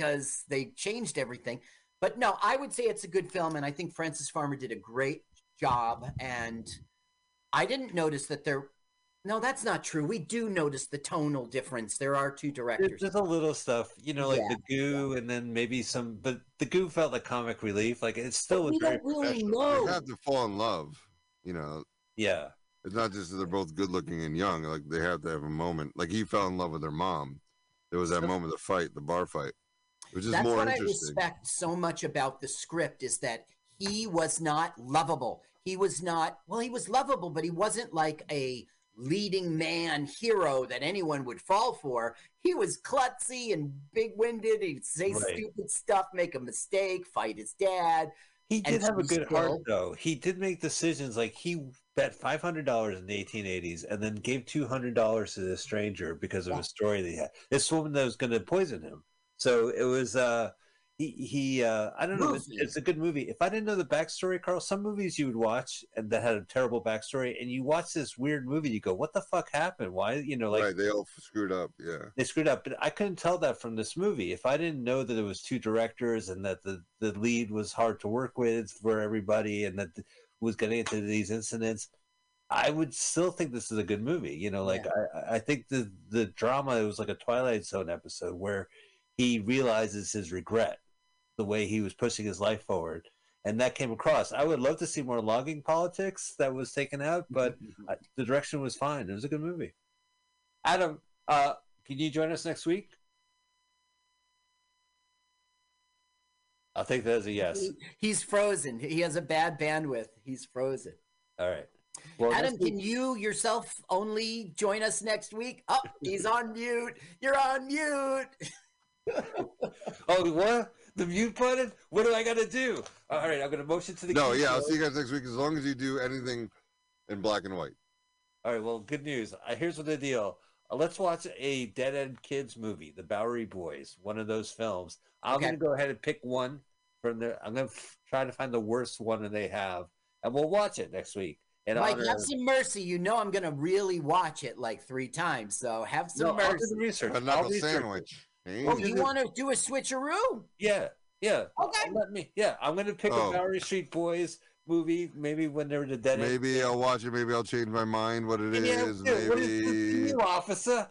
because they changed everything. But no, I would say it's a good film, and I think Frances Farmer did a great job. And I didn't notice that there. No, that's not true. We do notice the tonal difference. There are two directors. There's a little stuff, you know, like Yeah. the goo, and then maybe some. But the goo felt like comic relief. Like it still was we very don't really know. They have to fall in love. You know, Yeah, it's not just that they're both good looking and young. Like they have to have a moment. Like he fell in love with their mom. There was that So- moment, the fight, the bar fight, which is That's more what I respect so much about the script is that he was not lovable. He was not well. He was lovable, but he wasn't like a leading man hero that anyone would fall for. He was klutzy and big-winded. He'd say Right. stupid stuff, make a mistake, fight his dad. he did have a so good heart though. He did make decisions. Like he bet five hundred dollars in the eighteen eighties, and then gave two hundred dollars to this stranger because of Yeah. a story that he had. This woman that was going to poison him. So it was. uh he, he uh I don't know. It's, it's a good movie. If I didn't know the backstory, Carl, some movies you would watch and that had a terrible backstory, and you watch this weird movie, you go, "What the fuck happened? Why?" You know, like right, they all screwed up. Yeah, they screwed up. But I couldn't tell that from this movie. If I didn't know that it was two directors and that the, the lead was hard to work with for everybody and that th- was getting into these incidents, I would still think this is a good movie. You know, like I, I think the the drama it was like a Twilight Zone episode where he realizes his regret, the way he was pushing his life forward. And that came across. I would love to see more logging politics that was taken out, but the direction was fine. It was a good movie. Adam, uh, can you join us next week? I'll take that as a yes. He- he's frozen. He has a bad bandwidth. He's frozen. All right. Well, Adam, next week- can you yourself only join us next week? Oh, he's on mute. You're on mute. oh, what? The mute button? What do I got to do? All right, I'm going to motion to the. no, yeah, I'll see you guys next week as long as you do anything in black and white. All right. Well, good news. Uh, here's what the deal. Uh, let's watch a Dead End Kids movie, The Bowery Boys, one of those films. I'm Okay. going to go ahead and pick one from there. I'm going to f- try to find the worst one that they have, and we'll watch it next week. In Mike, honor have some mercy. You know I'm gonna really watch it like three times. So have some no, I'll do mercy. the research. A I'll knuckle research sandwich. Hey, Oh, you want to do a switcheroo? Yeah, yeah. Okay. Let me. Yeah, I'm gonna pick Oh. a Bowery Street Boys movie. Maybe when they were the dead. Maybe Kids. I'll watch it. Maybe I'll change my mind. What it is? Yeah, yeah, what is this to maybe you, officer?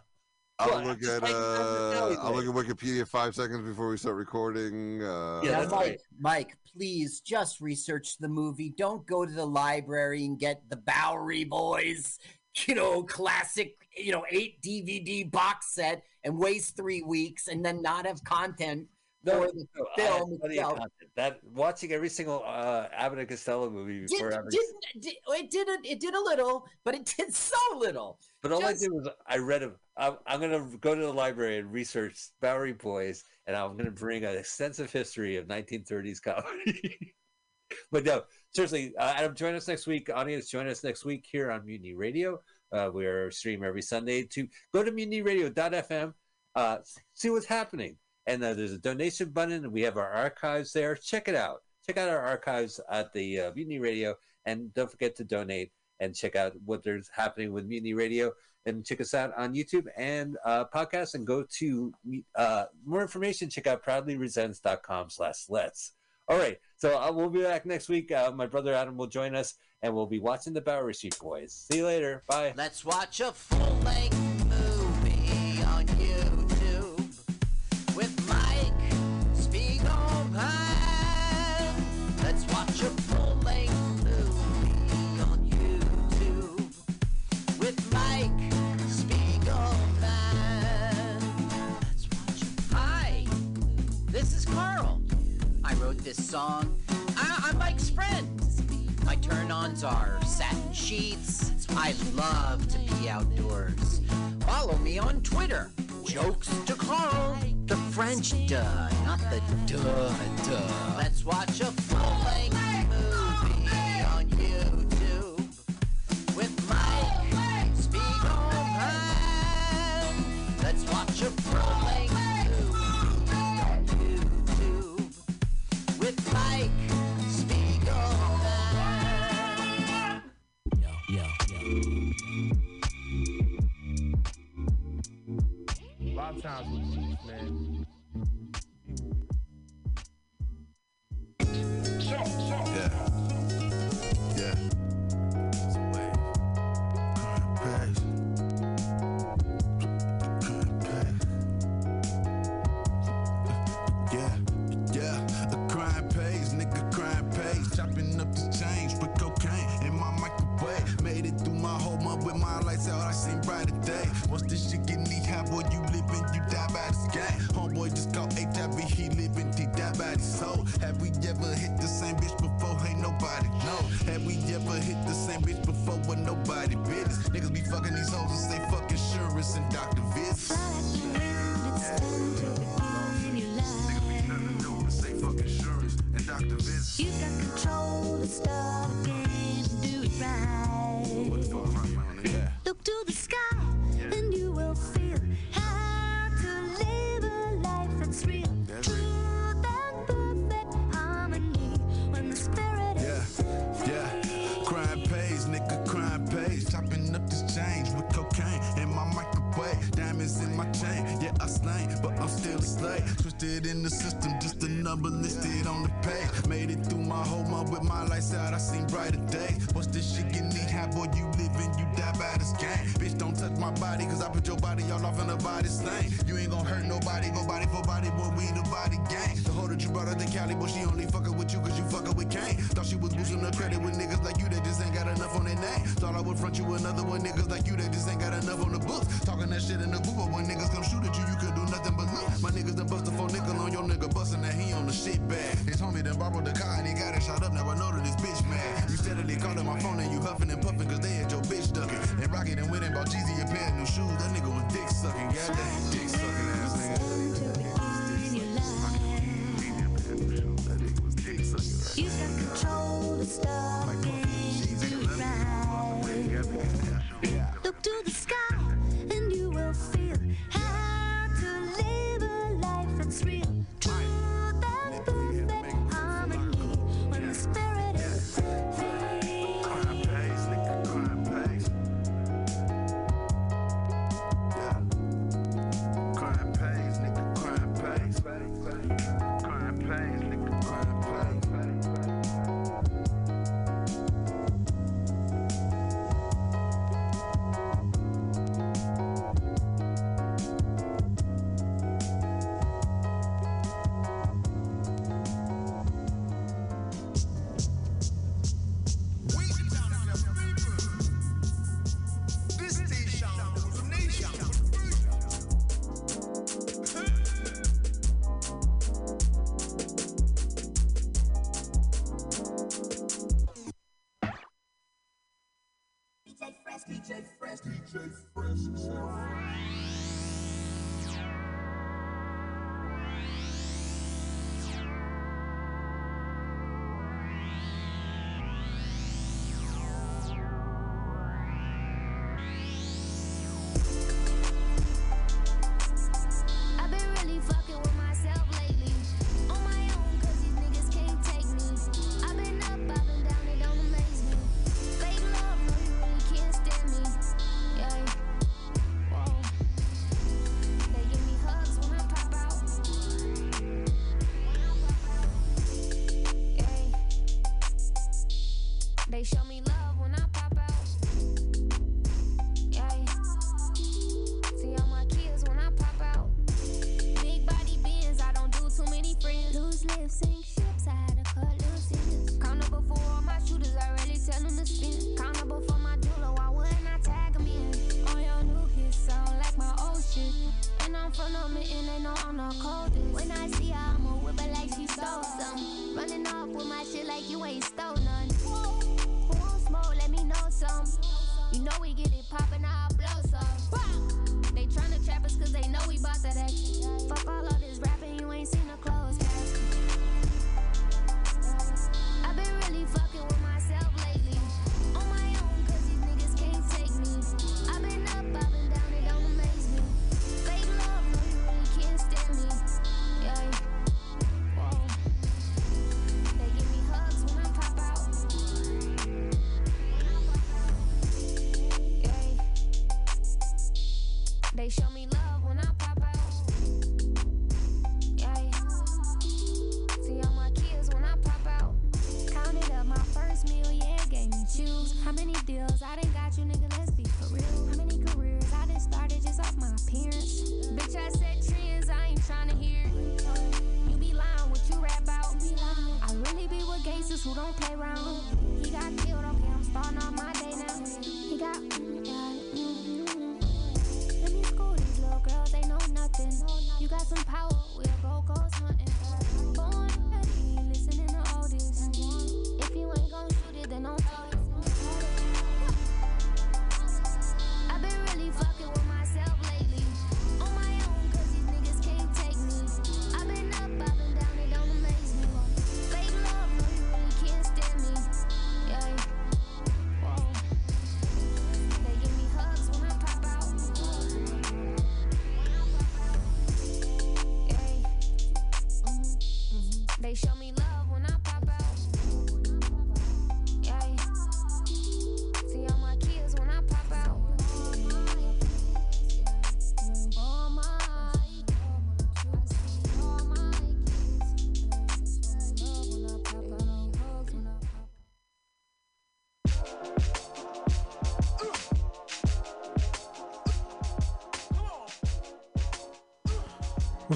I'll What? look at like Down the uh, I'll look at Wikipedia five seconds before we start recording. Uh, Yeah, Mike, right. Mike, please just research the movie. Don't go to the library and get the Bowery Boys, you know, classic, you know, eight DVD box set and waste three weeks and then not have content for the film itself. content. That watching every single uh, Abbott and Costello movie Did, before every. did, did, it did a, it did a little, but it did so little. But all just- I did was I read them. I'm, I'm going to go to the library and research Bowery Boys, and I'm going to bring an extensive history of 1930s comedy. but no, seriously, uh, Adam, join us next week. Audience, join us next week here on Mutiny Radio. Uh, we are stream every Sunday. To go to mutinyradio.fm, uh, see what's happening, and uh, there's a donation button, and we have our archives there. Check it out. Check out our archives at the uh, Mutiny Radio, and don't forget to donate and check out what there's happening with Mutiny Radio and check us out on YouTube and uh, podcast and go to uh, more information. Check out proudlyresents.com slash let's. All right. So uh, we'll be back next week. Uh, my brother Adam will join us and we'll be watching the Bowery Street Boys. See you later. Bye. Let's watch a full length this song. I- I'm Mike's friend. My turn ons are satin sheets. I love to be outdoors. Follow me on Twitter. Jokes to Carl. The French duh, not the duh duh. Let's watch a full length A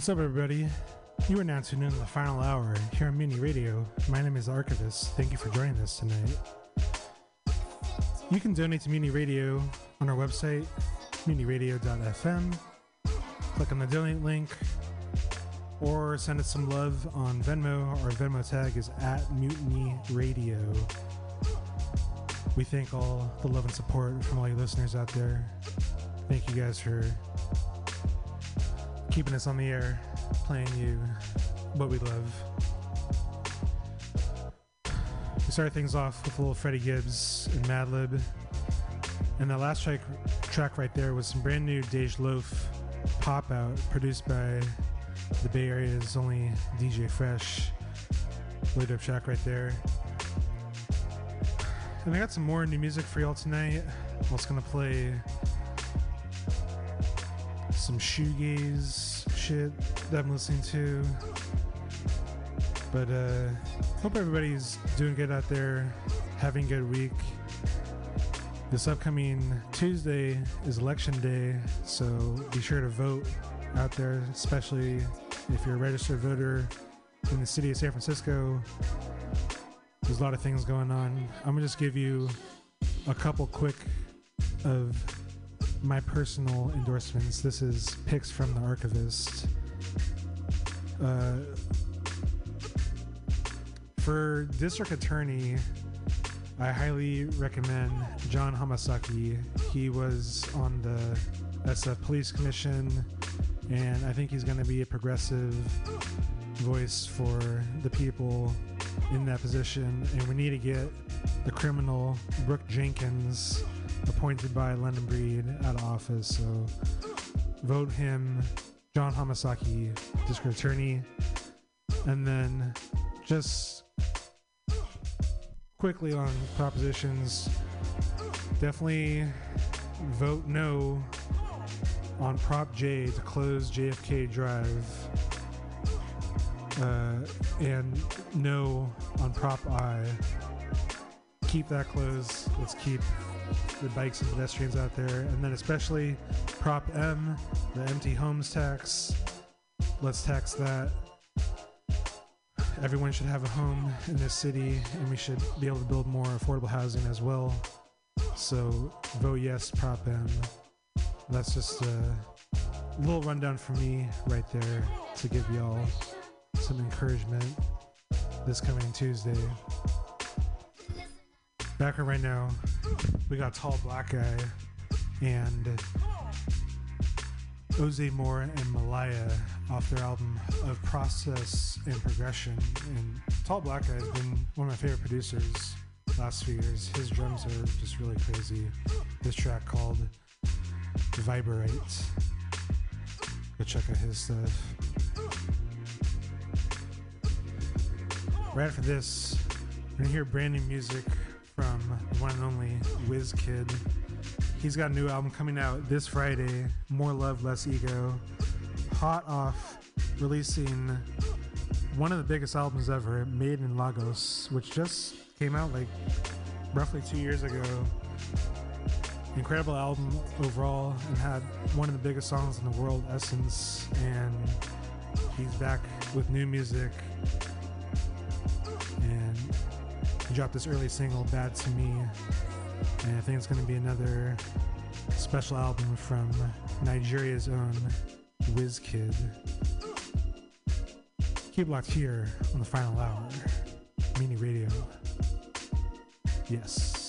What's up, everybody? You are now tuned in to the final hour here on Mutiny Radio. My name is Archivist. Thank you for joining us tonight. You can donate to Mutiny Radio on our website, mutinyradio.fm. Click on the donate link or send us some love on Venmo. Our Venmo tag is at Mutiny Radio. We thank all the love and support from all you listeners out there. Thank you guys for keeping us on the air, playing you what we love. We started things off with a little Freddie Gibbs and Madlib. And the last track, track right there was some brand new Dej Loaf pop out produced by the Bay Area's only DJ Fresh. Really dope track right there. And I got some more new music for y'all tonight. I'm also gonna play some shoegaze shit that I'm listening to. But uh hope everybody's doing good out there, having a good week. This upcoming Tuesday is election day, so be sure to vote out there, especially if you're a registered voter in the city of San Francisco. There's a lot of things going on. I'm gonna just give you a couple quick of my personal endorsements. This is picks from the archivist. Uh, for district attorney, I highly recommend John Hamasaki. He was on the SF Police Commission, and I think he's going to be a progressive voice for the people in that position. And we need to get the criminal Brooke Jenkins appointed by London Breed out of office. So vote him, John Hamasaki, district attorney, and then just quickly on propositions. Definitely vote no on Prop J to close JFK Drive. Uh, and no on Prop I. Keep that closed. Let's keep the bikes and pedestrians out there. And then, especially Prop M, the empty homes tax. Let's tax that. Everyone should have a home in this city, and we should be able to build more affordable housing as well. So, vote yes, Prop M. That's just a little rundown for me right there to give y'all some encouragement this coming Tuesday. Back right now, we got Tall Black Guy and Oze Moore and Malaya off their album of Process and Progression. And Tall Black Guy has been one of my favorite producers last few years. His drums are just really crazy. This track called Vibrate. Go check out his stuff. Right after this, we're gonna hear brand new music from one and only Wizkid. He's got a new album coming out this Friday, More Love, Less Ego. Hot off releasing one of the biggest albums ever, Made in Lagos, which just came out like roughly two years ago. Incredible album overall, and had one of the biggest songs in the world, Essence. And he's back with new music. Dropped this early single, Bad to Me. And I think it's going to be another special album from Nigeria's own Wizkid. Keep locked here on the final hour. Mutiny Radio. Yes.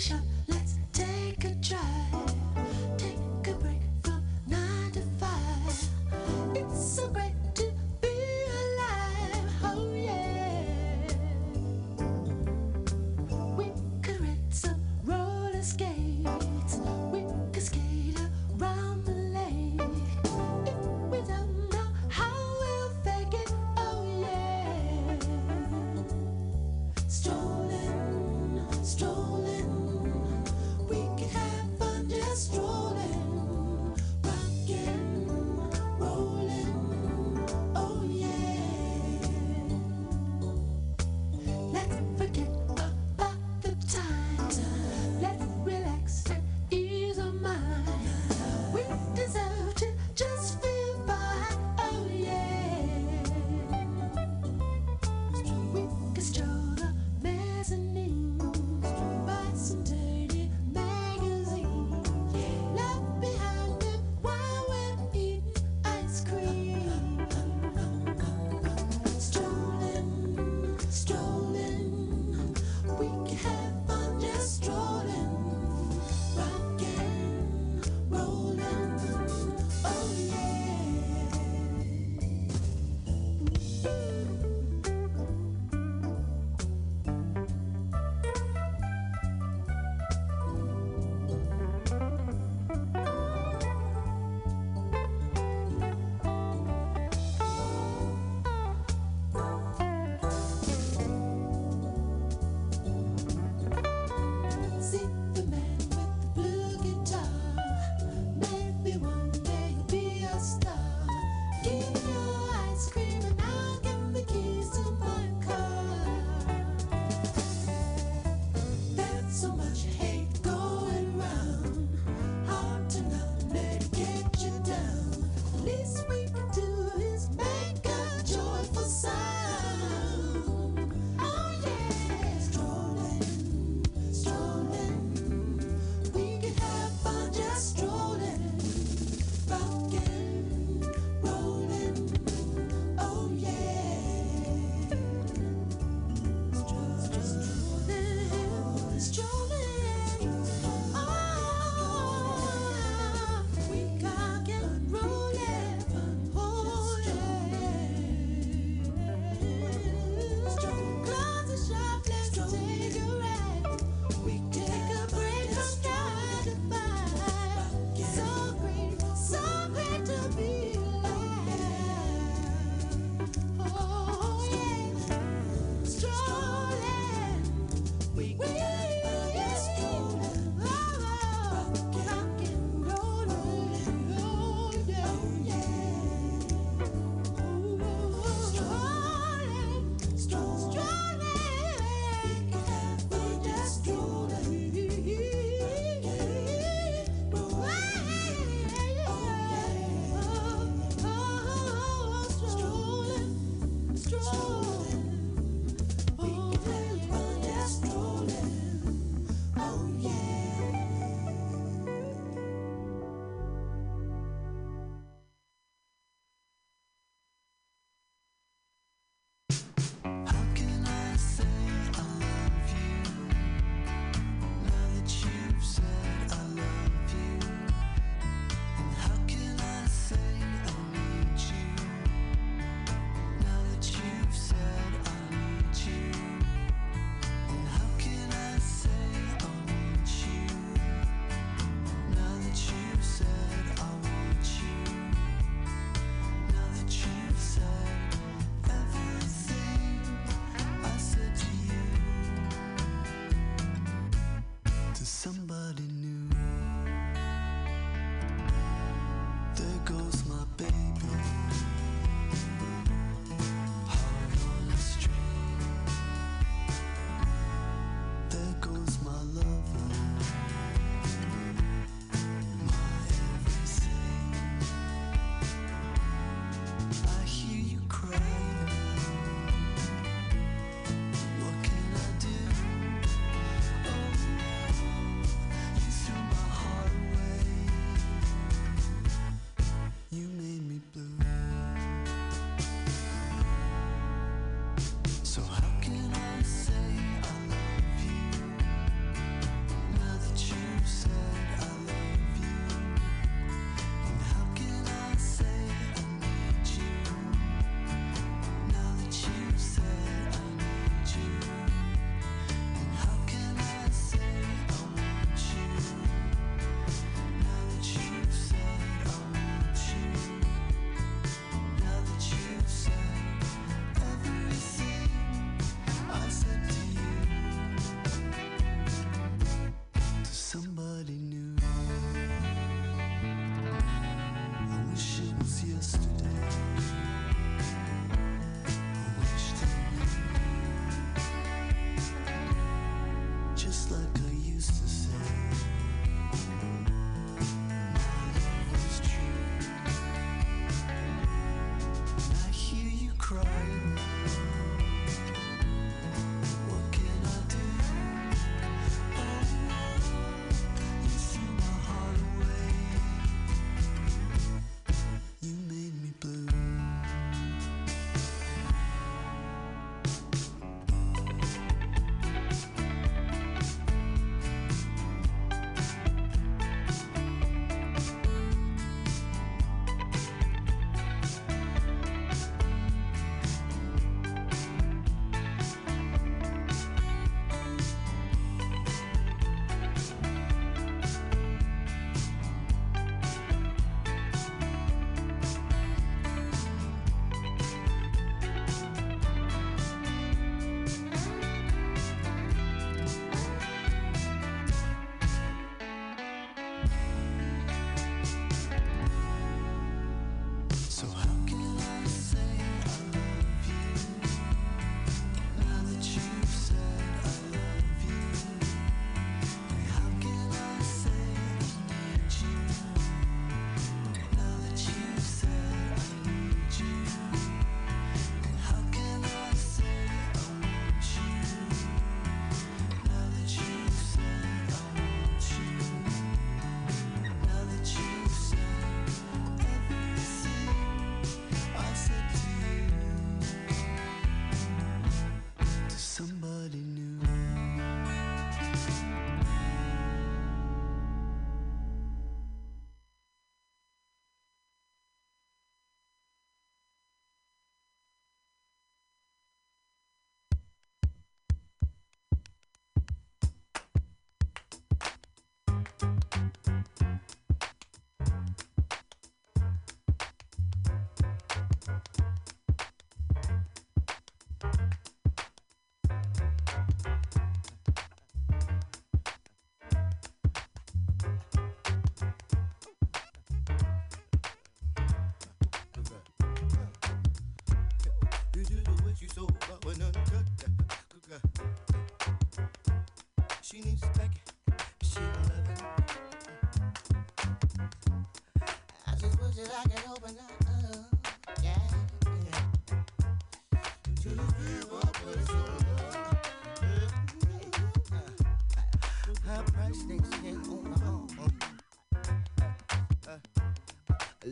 Shop,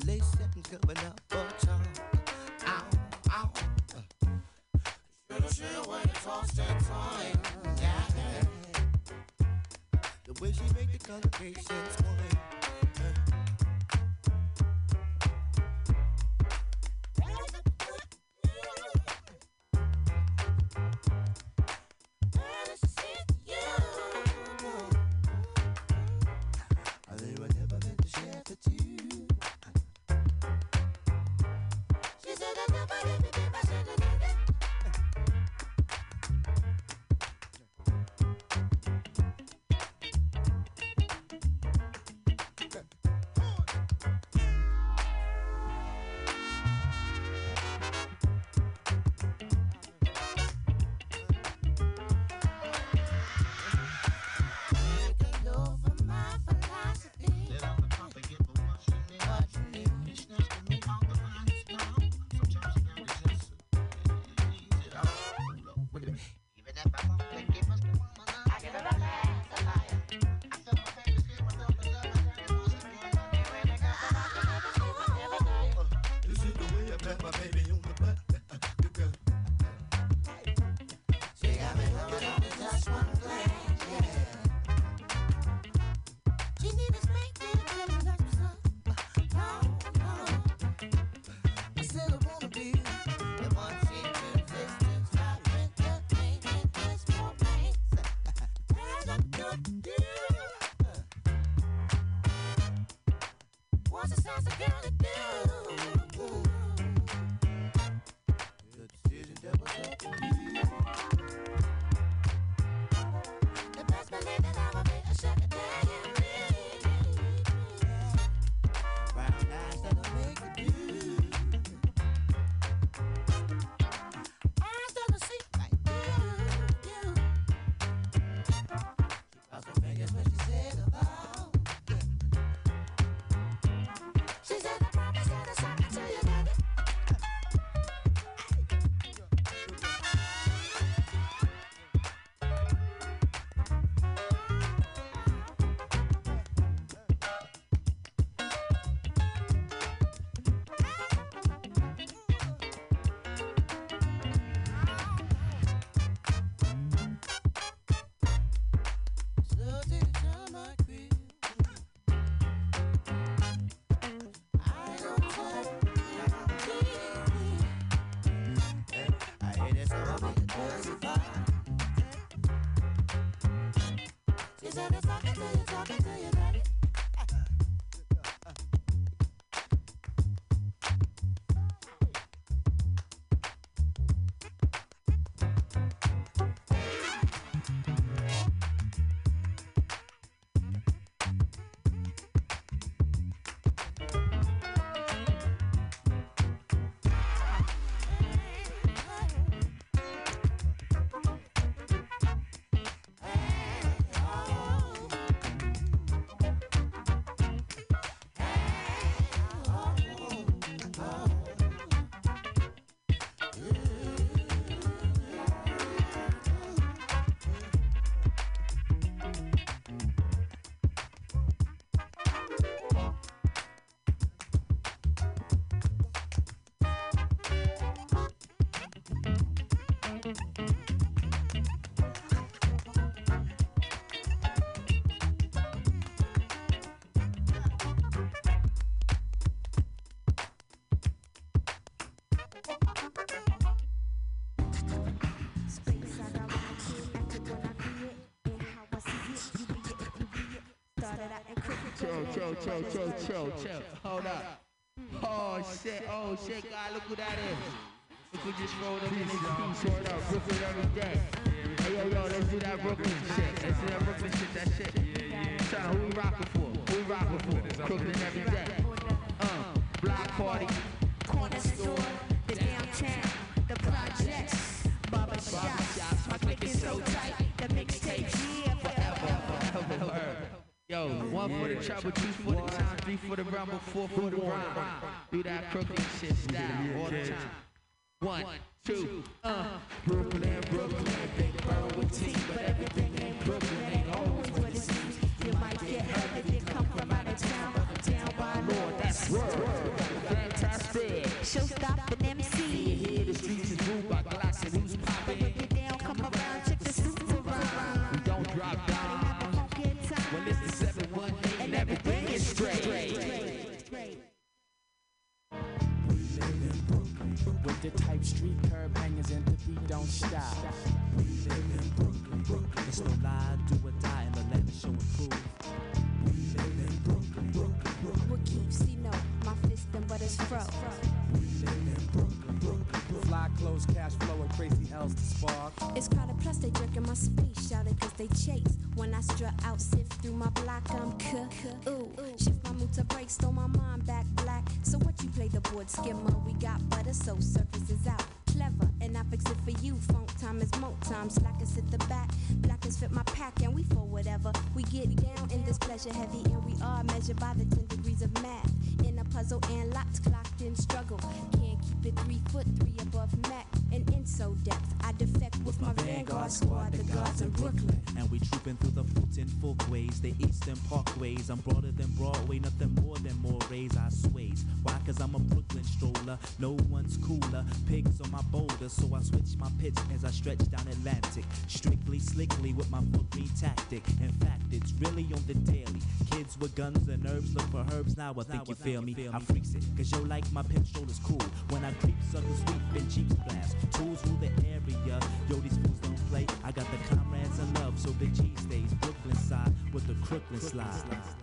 late seconds coming up for charm. Ow, ow. Shoulda, when you tossed that time. Yeah. The way she make the congregation swing. Said it's talking to you, talking to you, Chill, chill, chill, chill, chill, chill. Hold up. Oh shit, oh shit, God, look who that is. Look who just rolled up in this piece. Hold up, Brooklyn every day. Hey, yo, yo, let's do that Brooklyn shit. Let's do that Brooklyn shit, that shit. So, who we rockin' for? Who we rockin' for? Brooklyn every day. Uh, block party. Corner store, the downtown, the projects, barber shops. My click is so tight, one for the trouble, two for the time, three for the rumble, four for the rhyme. Do that crooked shit style all the time. One, And we trooping through the Fulton Folkways, the Eastern Parkways. I'm broader than Broadway, nothing more than more rays I sways. Why? Cause I'm a Brooklyn stroller, no one's cooler. Pigs on my boulder, so I switch my pitch as I stretch down Atlantic. Strictly, slickly with my foot green tactic. In fact, it's really on the daily. Kids with guns and herbs look for herbs now. I think you feel me. I freaks it, cause yo like my pimp shoulders cool. When I creep, sucker sweep, and cheeks blast. Tools rule the area. Yo, these fools don't play. I got the comrades love, so the G stays Brooklyn side with the Crooklyn slide. Out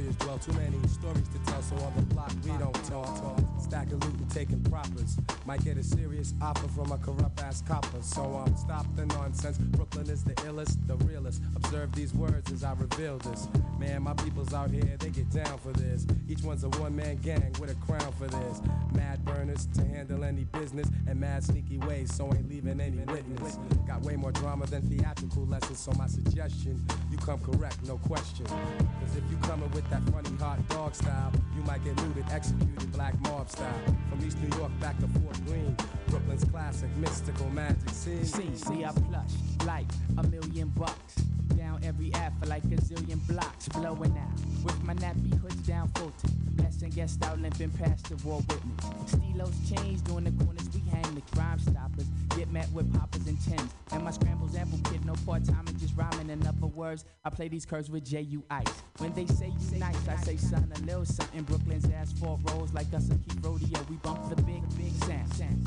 warriors dwell. Too many stories to tell, so on the block we don't talk. Stack of loot and taking propers. Might get a serious offer from a corrupt ass copper. So I'm um, stop the nonsense. Brooklyn is the illest, the realest. Observe these words as I reveal this. Man, my people's out here, they get down for this. Each one's a one man gang with a crown for this. Mad burners to handle any business, and mad sneaky ways, so ain't leaving any witness. Got way more drama than theatrical lessons, so my suggestion, you come correct, no question. Cause if you coming with that funny hot dog style, you might get looted, executed, black mob style. From East New York back to Fort Greene, Brooklyn's classic, mystical magic scene. See, see, I plush like a million bucks. Down every app for like a zillion blocks. Blowing out with my nappy hoods down Fulton. Blessing guest out limping past the war witness. Stilos change during the corners we hang the crime stoppers. Get met with poppers and tens. And my scrambles ample kid, no part time and just rhyming. In other words, I play these curves with J.U. Ice. When they say you nice, I say son, a little something. Brooklyn's asphalt rolls like us a keep rodeo. We bump the big, big sound.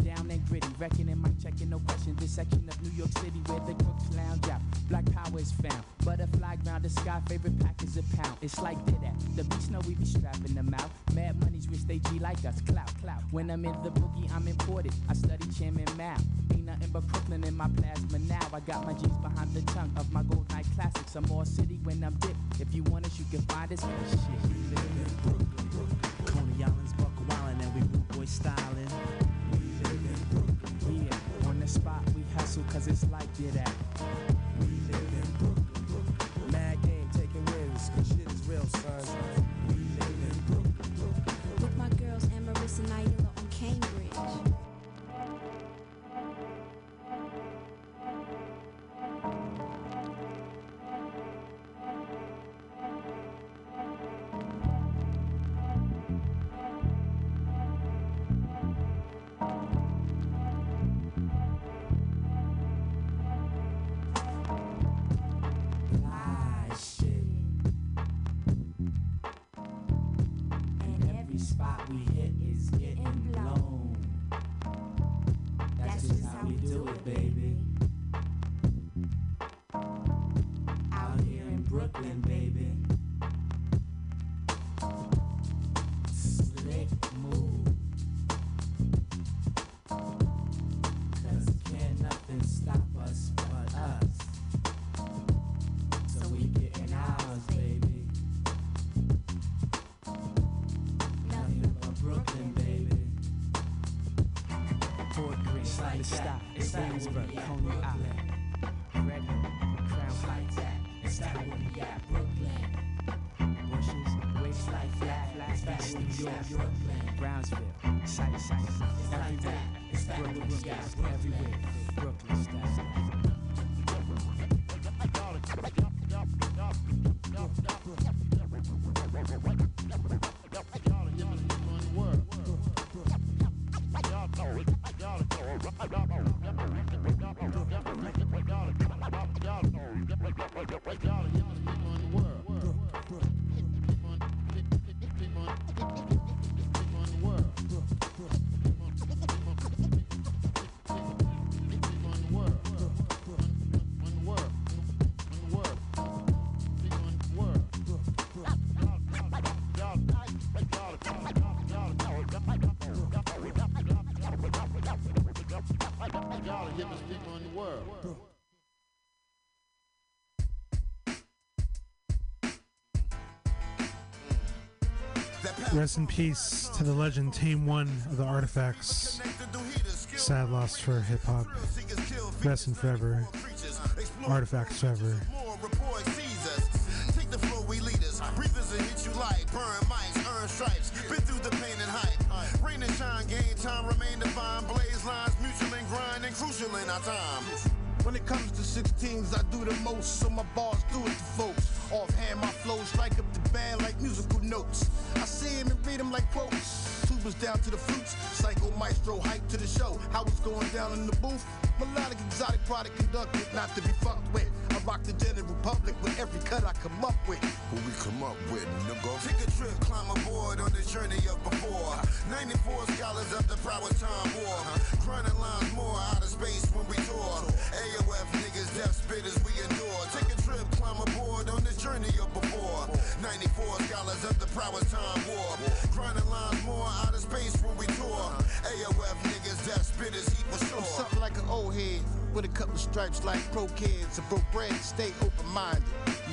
Down and gritty, reckoning my checking, no question. This section of New York City where the crooks lounge out. Black power is found. Butterfly ground, the sky favorite pack is a pound. It's like did that. The beach know we be strapping them out. Mad money's rich, they G like us. Clout, clout. When I'm in the boogie, I'm imported. I study Chairman Mao. Ain't nothing but Brooklyn in my plasma now. I got my G's behind the tongue of my gold night classics. I'm more city when I'm dipped. If you want us, you can find us. Shit. we live in Brooklyn, Brooklyn, Coney Island's buck wildin' and we rude boy styling. We live in Brooklyn, Brooklyn, Yeah, on the spot we hustle cause it's like it at. Fort Greene, Slider Stop, Williamsburg, Coney Island, Red Hook, Crown Heights, it's that. Where we at, Brooklyn. Bushes, waves like flat, flat, East New York, Brownsville, Sight, Sight, everywhere, Brooklyn, Brooklyn, everywhere, Brooklyn style. Rest in peace to the legend Tame One of the Artifacts. Sad loss for hip hop. Rest in forever. Artifacts forever. Rain and shine, time, remain divine. Blaze lines, mutual and grind, and crucial in our time. When it comes to 16s, I do the most, so my bars do it to folks. Down to the flutes, psycho maestro hype to the show. How it's going down in the booth? Melodic, exotic product conducted, not to be fucked with. I rock the general public with every cut I come up with. Who we come up with, nigga? Take a trip, climb aboard on the journey of before. 94 scholars of the prowess time war. Grinding lines with stripes like pro kids. A broke bread, stay open minded.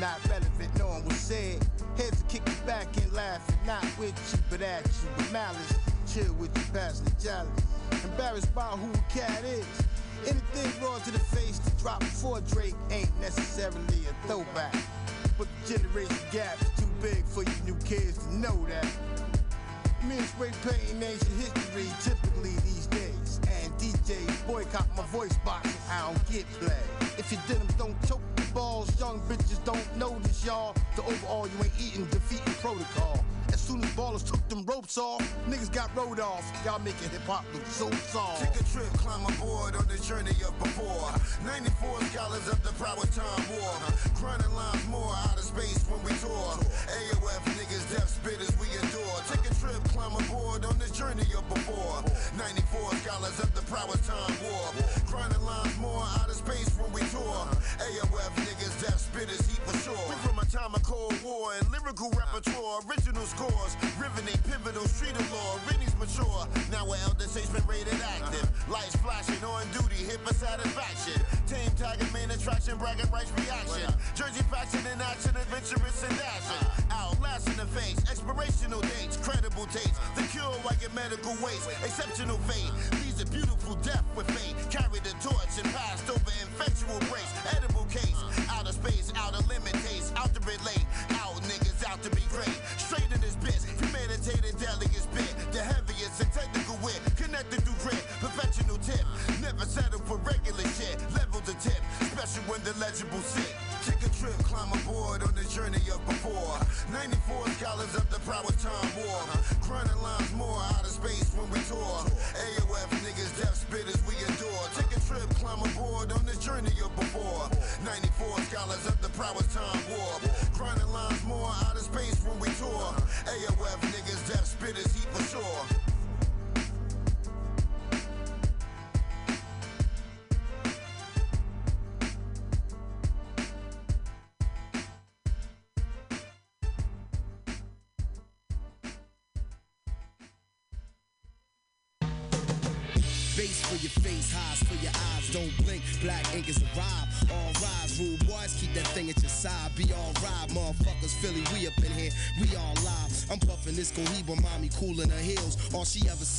Not relevant, knowing what's said. Heads to kick you back and laughing. Not with you, but at you with malice. Chill with you, pass the jealous. Embarrassed by who a cat is. Anything raw to the face to drop before Drake ain't necessarily a throwback. But the generation gap is too big for you new kids to know that. Me and spray painting ancient history typically these. DJs boycott my voice box I don't get play. If your denim don't choke the balls, young bitches don't notice y'all. The overall you ain't eating, defeating protocol. Soon as ballers took them ropes off, niggas got rode off. Y'all making hip hop look so soft. Take a trip, climb aboard on the journey of before. 94 scholars of the prowess time war. Grinding lines more out of space when we tour. AOF niggas, death spitters, we endure. Take a trip, climb aboard on the journey of before. 94 scholars of the prowess time war. Grinding lines more out of space when we tour. AOF niggas, death spitters, heat for sure. Time of Cold War and lyrical repertoire, original scores, riveting, pivotal, street of law. Rennie's mature, now we're elder statesman rated active. Lights flashing, on duty, hit for satisfaction. Tame tiger, main attraction, bragging rights reaction. Jersey faction in action, adventurous and dashing. Outlasting the face, expirational dates, credible dates. The cure while your medical waste, exceptional fate. These are beautiful death with fate. Carry the torch and passed over infectual breaks. Edible case, out of space, out of limit taste, out to relate. Out niggas out to be great. Straight in this bitch, premeditated delicate spit. The heaviest and technical wit, connected through grit. Professional tip, never settle for regular shit. Level the tip, special when the legible sit. Take a trip, climb aboard on the journey of before. 94 scholars of the prowess time war. Grinding lines more out of space when we tour. AOF niggas, death spitters, we endure. Take a trip, climb aboard on the journey of before. 94 scholars of the prowess time war.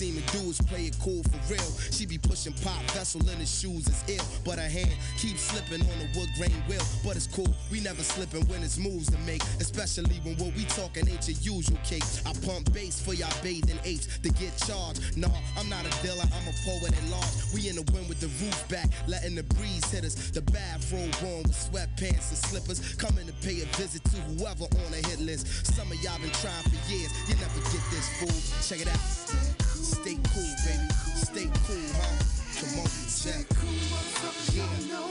Seem to do is play it cool for real. She be pushing pop, vessel in her shoes is ill. But her hand keeps slipping on the wood grain wheel. But it's cool, we never slipping when it's moves to make. Especially when what we talking ain't your usual cake. I pump bass for y'all bathing apes to get charged. Nah, I'm not a dealer, I'm a poet at large. We in the wind with the roof back, letting the breeze hit us. The bathrobe on with sweatpants and slippers. Coming to pay a visit to whoever on the hit list. Some of y'all been trying for years, you never get this fool. Check it out. Stay cool, baby. Stay cool, huh? Come on, check. Yeah.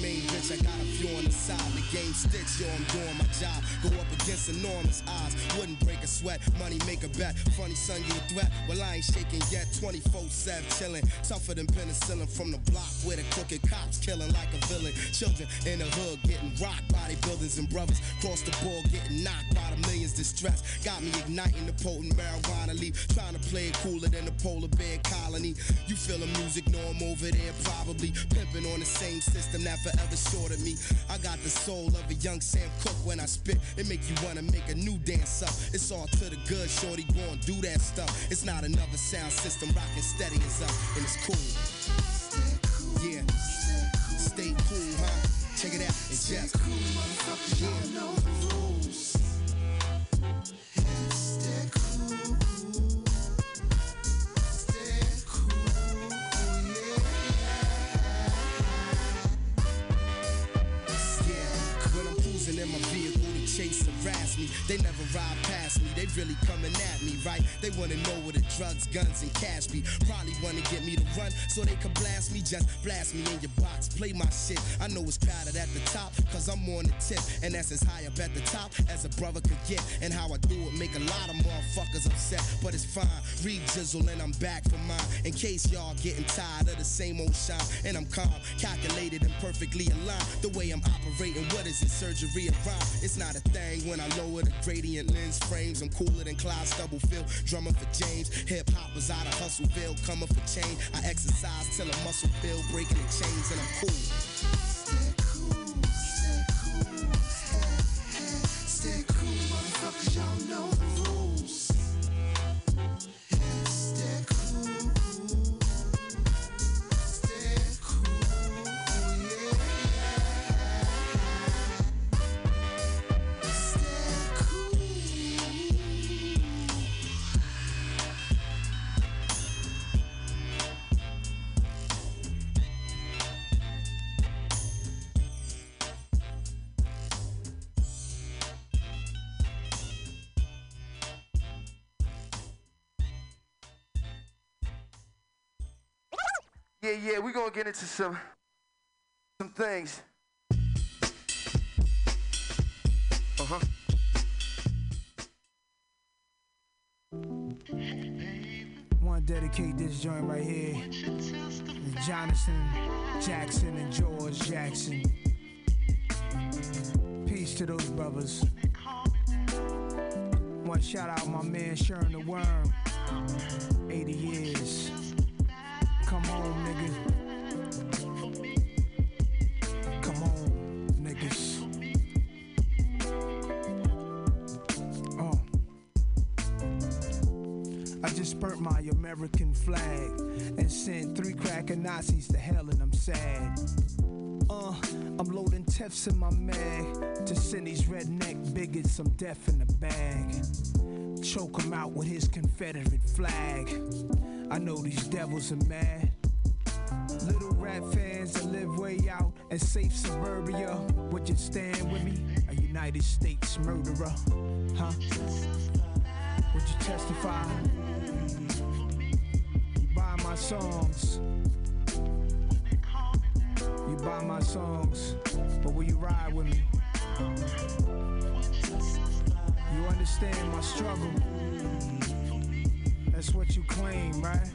Main bitch, I got a few on the side. The game sticks, yo, I'm doing my job. Go up against enormous odds. Wouldn't break a sweat. Money make a bet. Funny son, you a threat. Well, I ain't shaking yet. 24 7 chilling. Tougher than penicillin from the block where the crooked cops killing like a villain. Children in the hood getting rocked. Bodybuilders and brothers cross the board getting knocked by the millions distressed. Got me igniting the potent marijuana leaf. Trying to play it cooler than the polar bear colony. You feel the music, know I'm over there probably. Pimping on the same system that forever short of me. I got the soul of a young Sam Cooke when I spit. It make you wanna make a new dance up. It's all to the good, shorty. Go and do that stuff. It's not another sound system rocking steady is up, and it's cool. Yeah, stay cool, huh? Check it out, it's just yeah. Yeah, really coming at me, right? They wanna know where the drugs, guns, and cash be. Probably wanna get me to run so they can blast me. Just blast me in your box, play my shit. I know it's crowded at the top, cause I'm on the tip. And that's as high up at the top as a brother could get. And how I do it make a lot of motherfuckers upset, but it's fine. Read Jizzle and I'm back for mine. In case y'all getting tired of the same old shine. And I'm calm, calculated, and perfectly aligned. The way I'm operating, what is it? Surgery of rhyme. It's not a thing when I lower the gradient lens frames. I'm cooler than Clyde Stubblefield, drumming for James. Hip hop hoppers out of Hustleville, coming for change. I exercise till a muscle build, breaking the chains, and I'm cool. Gonna get into some some things. Uh-huh. Want to dedicate this joint right here to Jonathan Jackson and George Jackson. Peace to those brothers. Want to shout out my man Sharon the Worm. 80 years. Come on, nigga. Burnt my American flag and sent three cracking Nazis to hell, and I'm sad. Uh, I'm loading tiffs in my mag to send these redneck bigots some death in the bag. Choke 'em out with his Confederate flag. I know these devils are mad. Little rat fans that live way out in safe suburbia. Would you stand with me? A United States murderer, huh? Would you testify? Songs. You buy my songs, but will you ride with me? You understand my struggle. That's what you claim, right?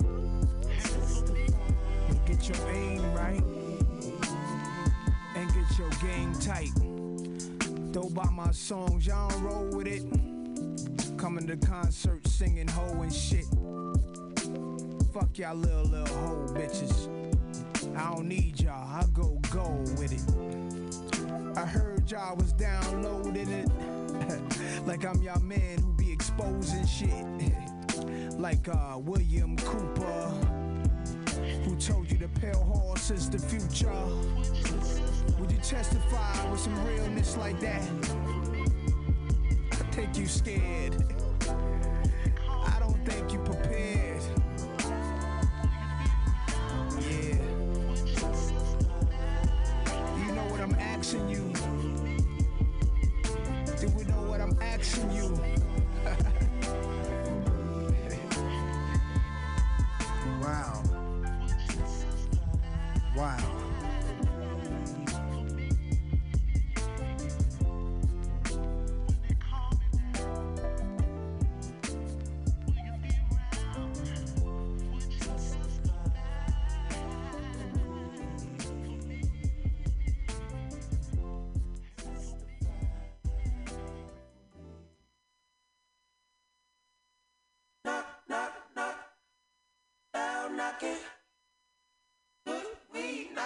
Get your aim right and get your game tight. Though by my songs, y'all don't roll with it. Coming to concerts singing ho and shit. Fuck y'all little little hoe bitches. I don't need y'all, I go go with it. I heard y'all was downloading it. like I'm y'all man who be exposing shit. like uh William Cooper. Who told you the pale horse is the future? Would you testify with some realness like that? I think you scared.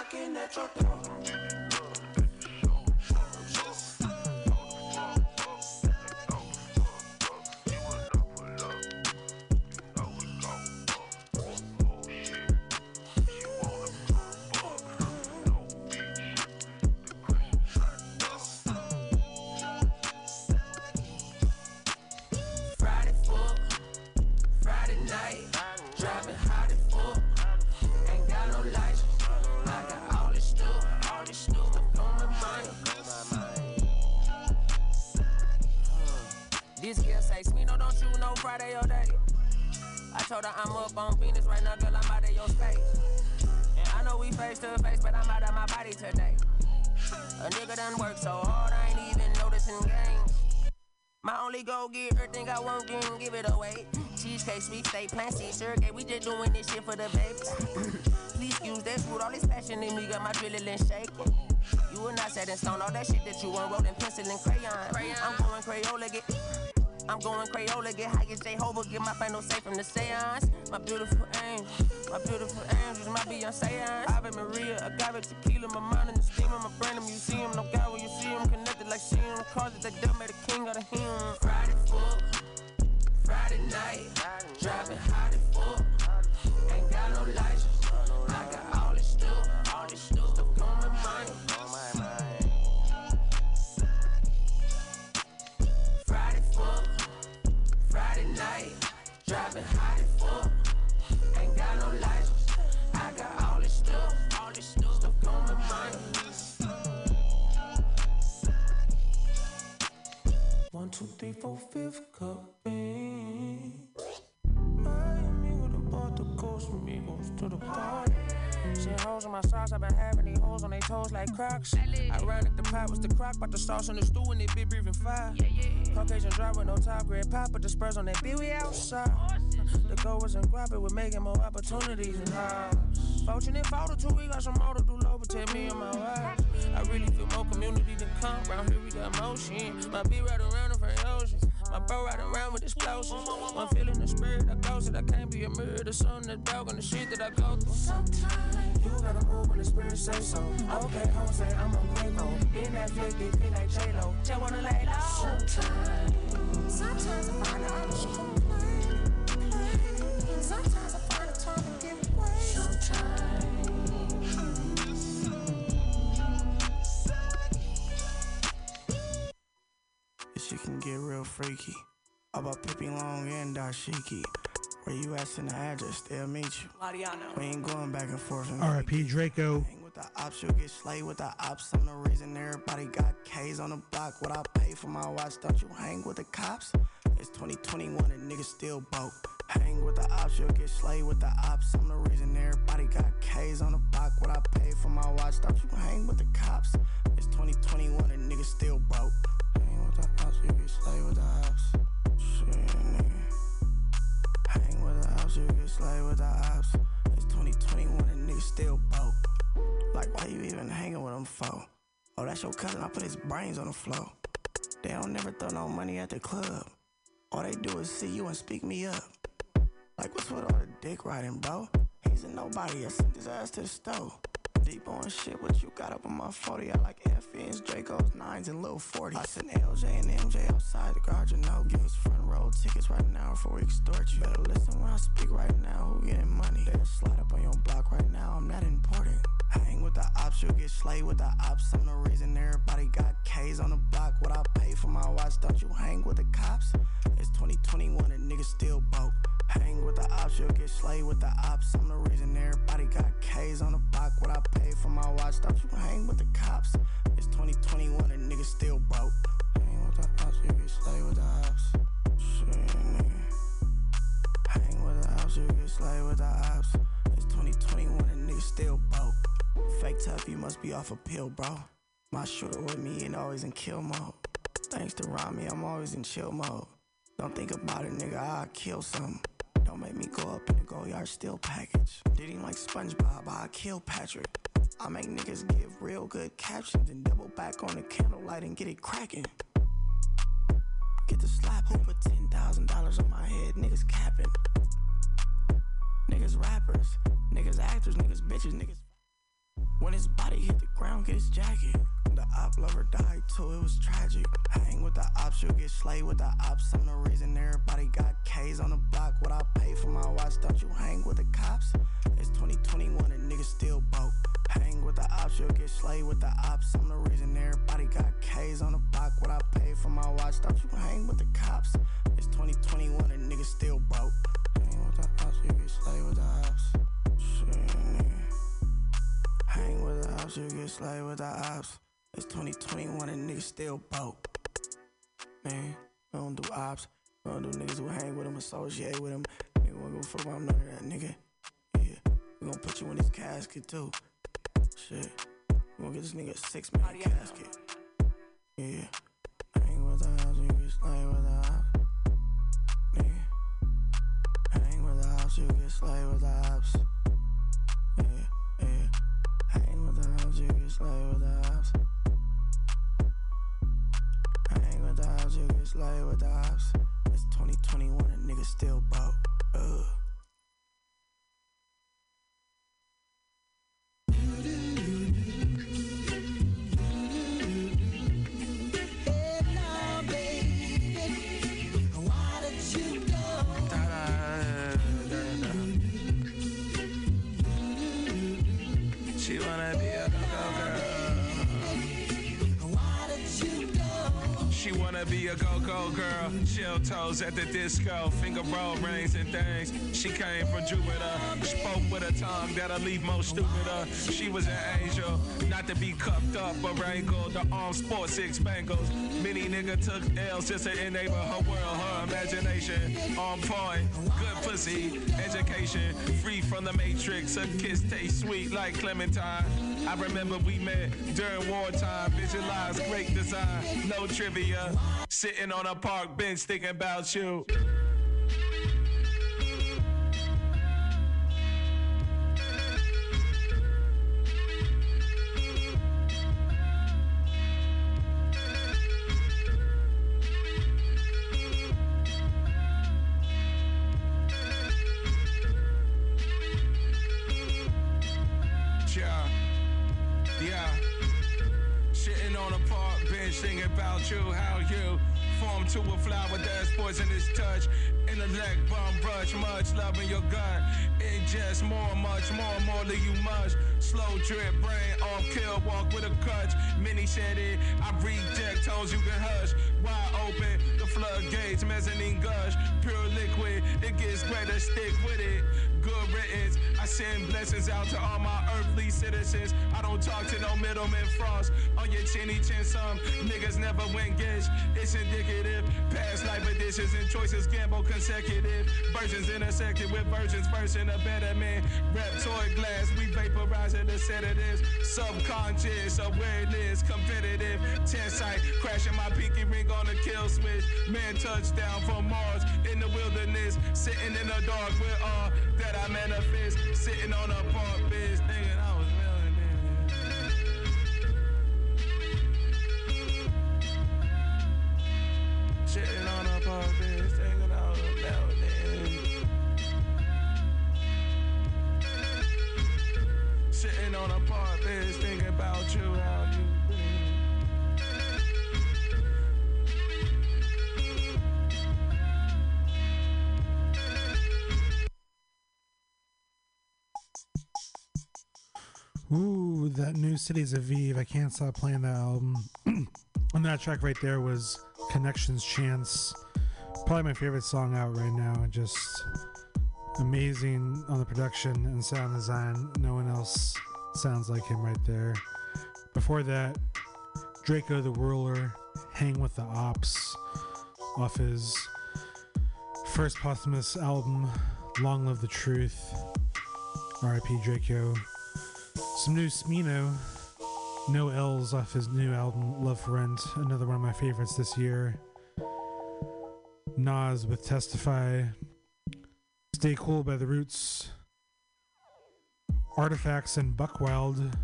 Knocking at your with no top grade pop, but the spurs on that B, we outside. The goal wasn't grab it, we're making more opportunities and how. Fortunate photo too, we got some more to do, low, but tell me and my wife. I really feel more community than come. Round here we got motion. My B right around the front ocean. My bro riding around with explosives. One feeling the spirit that goes it. I can't be a mirror. The sun that's dog on the shit that I go through. Sometimes you gotta move when the spirit say so. Okay, Jose, I'm a gringo. In that flick, it feel like J-Lo. Just wanna lay low. Sometimes, sometimes I find it hard to complain. Sometimes I find it time to give away. Sometimes. This shit can get real freaky. About Pippi Long and Dashiki. Where you at in the address, they'll meet you. Mariano. We ain't going back and forth. and R.I.P. Draco. The ops, you'll get slayed with the ops. I'm the reason everybody got K's on the block. What I pay for my watch, don't you hang with the cops? It's 2021 and niggas still broke. Hang with the ops, you'll get slayed with the ops. I'm the reason everybody got K's on the block. What I pay for my watch, don't you hang with the cops? It's 2021 and niggas still broke. Hang with the ops, you get slayed with the ops. Shit, nigga. Hang with the ops, you get slayed with the ops. It's 2021 and niggas still broke. Like, why you even hanging with them for? Oh, that's your cousin. I put his brains on the floor. They don't never throw no money at the club. All they do is see you and speak me up. Like, what's with all the dick riding, bro? He's a nobody. I sent his ass to the stove. Deep on shit, what you got up on my 40? I like FNs, Dracos, 9s, and little 40. I sent LJ and MJ outside the garage, you know. Give us front row tickets right now before we extort you. Better listen when I speak right now. Who getting money? They'll slide up on your block right now. I'm not important. Hang with the ops, you'll get slayed with the ops. I'm the reason everybody got K's on the block. What I pay for my watch, don't you hang with the cops? It's 2021 and niggas still broke. Hang with the ops, you'll get slayed with the ops. I'm the reason everybody got K's on the block. What I pay for my watch, don't you hang with the cops? It's 2021 and niggas still broke. Hang with the ops, you get slayed with the ops. Shit, nigga. Hang with the ops, you get slayed with the ops. It's 2021 and niggas still broke. Fake tough, you must be off a pill, bro. My shooter with me ain't always in kill mode. Thanks to Rami, I'm always in chill mode. Don't think about it, nigga, I'll kill some. Don't make me go up in the go yard still package. Did him like SpongeBob, I'll kill Patrick. I make niggas give real good captions and double back on the candlelight and get it cracking. Get the slap, who put $10,000 on my head, niggas capping. Niggas rappers, niggas actors, niggas bitches, niggas. When his body hit the ground, get his jacket. The op lover died too, it was tragic. Hang with the ops, you'll get slayed with the ops. I'm the reason everybody got K's on the block. What I pay for my watch, don't you hang with the cops? It's 2021 and niggas still broke. Hang with the ops, you'll get slayed with the ops. I'm the reason everybody got K's on the block. What I pay for my watch, don't you hang with the cops? It's 2021 and niggas still broke. Hang with the ops, you get slayed with the ops. Shit. Hang with the ops, you get slayed with the ops. It's 2021 and niggas still broke. Man, we don't do ops. We don't do niggas who hang with them, associate with them. Nigga, give a fuck about none of that, nigga. Yeah, we gonna put you in this casket too. Shit, we gonna get this nigga a six man casket. Yeah, hang with the ops, you get slayed with the ops. Yeah, hang with the ops, you get slayed with the ops. Slayed with the ops. Hang with the you get slayed with the ops. It's 2021 and niggas still broke. Ugh. A go-go girl. Chill toes at the disco, finger roll rings and things. She came from Jupiter, spoke with a tongue that'll leave most stupider. She was an angel, not to be cuffed up or wrangled. The armed sports six bangles. Many nigga took L's just to enable her world, her imagination. On point, good pussy, education, free from the matrix. A kiss tastes sweet like clementine. I remember we met during wartime. Visualize great design, no trivia. Sitting on a park bench thinking about you. Yeah, yeah. Sitting on a park bench thinking about you, how you form to a flower that's poisonous touch. Intellect, bum brush, much love in your gut. Ingest more, much more, more than you must. Slow drip, brain off kill, walk with a crutch. Many said it, I reject tones you can hush. Wide open, the floodgates, mezzanine gush. Pure liquid, it gets greater, stick with it. Good riddance, I send blessings out to all my earthly citizens. I don't talk to no middleman frost. On your chinny chin, some niggas never went gish. It's indicative. Past life additions and choices gamble consecutive. Versions intersected with versions, version a better man. Reptoid glass, we vaporizing the sedatives. Subconscious awareness, competitive. Tensite, crashing my pinky ring on a kill switch. Man touchdown from Mars in the wilderness. Sitting in the dark with all that I manifest. Sitting on a park bench, thinking I was Sitting on a park bench, thinking I was melting. Sitting on a park bench, thinking about you, Ooh, that new Cities of Eve. I can't stop playing that album. and that track right there was Connections Chance. Probably my favorite song out right now. Just amazing on the production and sound design. No one else sounds like him right there. Before that, Drakeo the Ruler, Hang with the Ops, off his first posthumous album, Long Live the Truth. R.I.P. Drakeo. Some new Smino, No L's off his new album, Love for Rent, another one of my favorites this year. Nas with Testify. Stay Cool by The Roots. Artifacts and Buckwild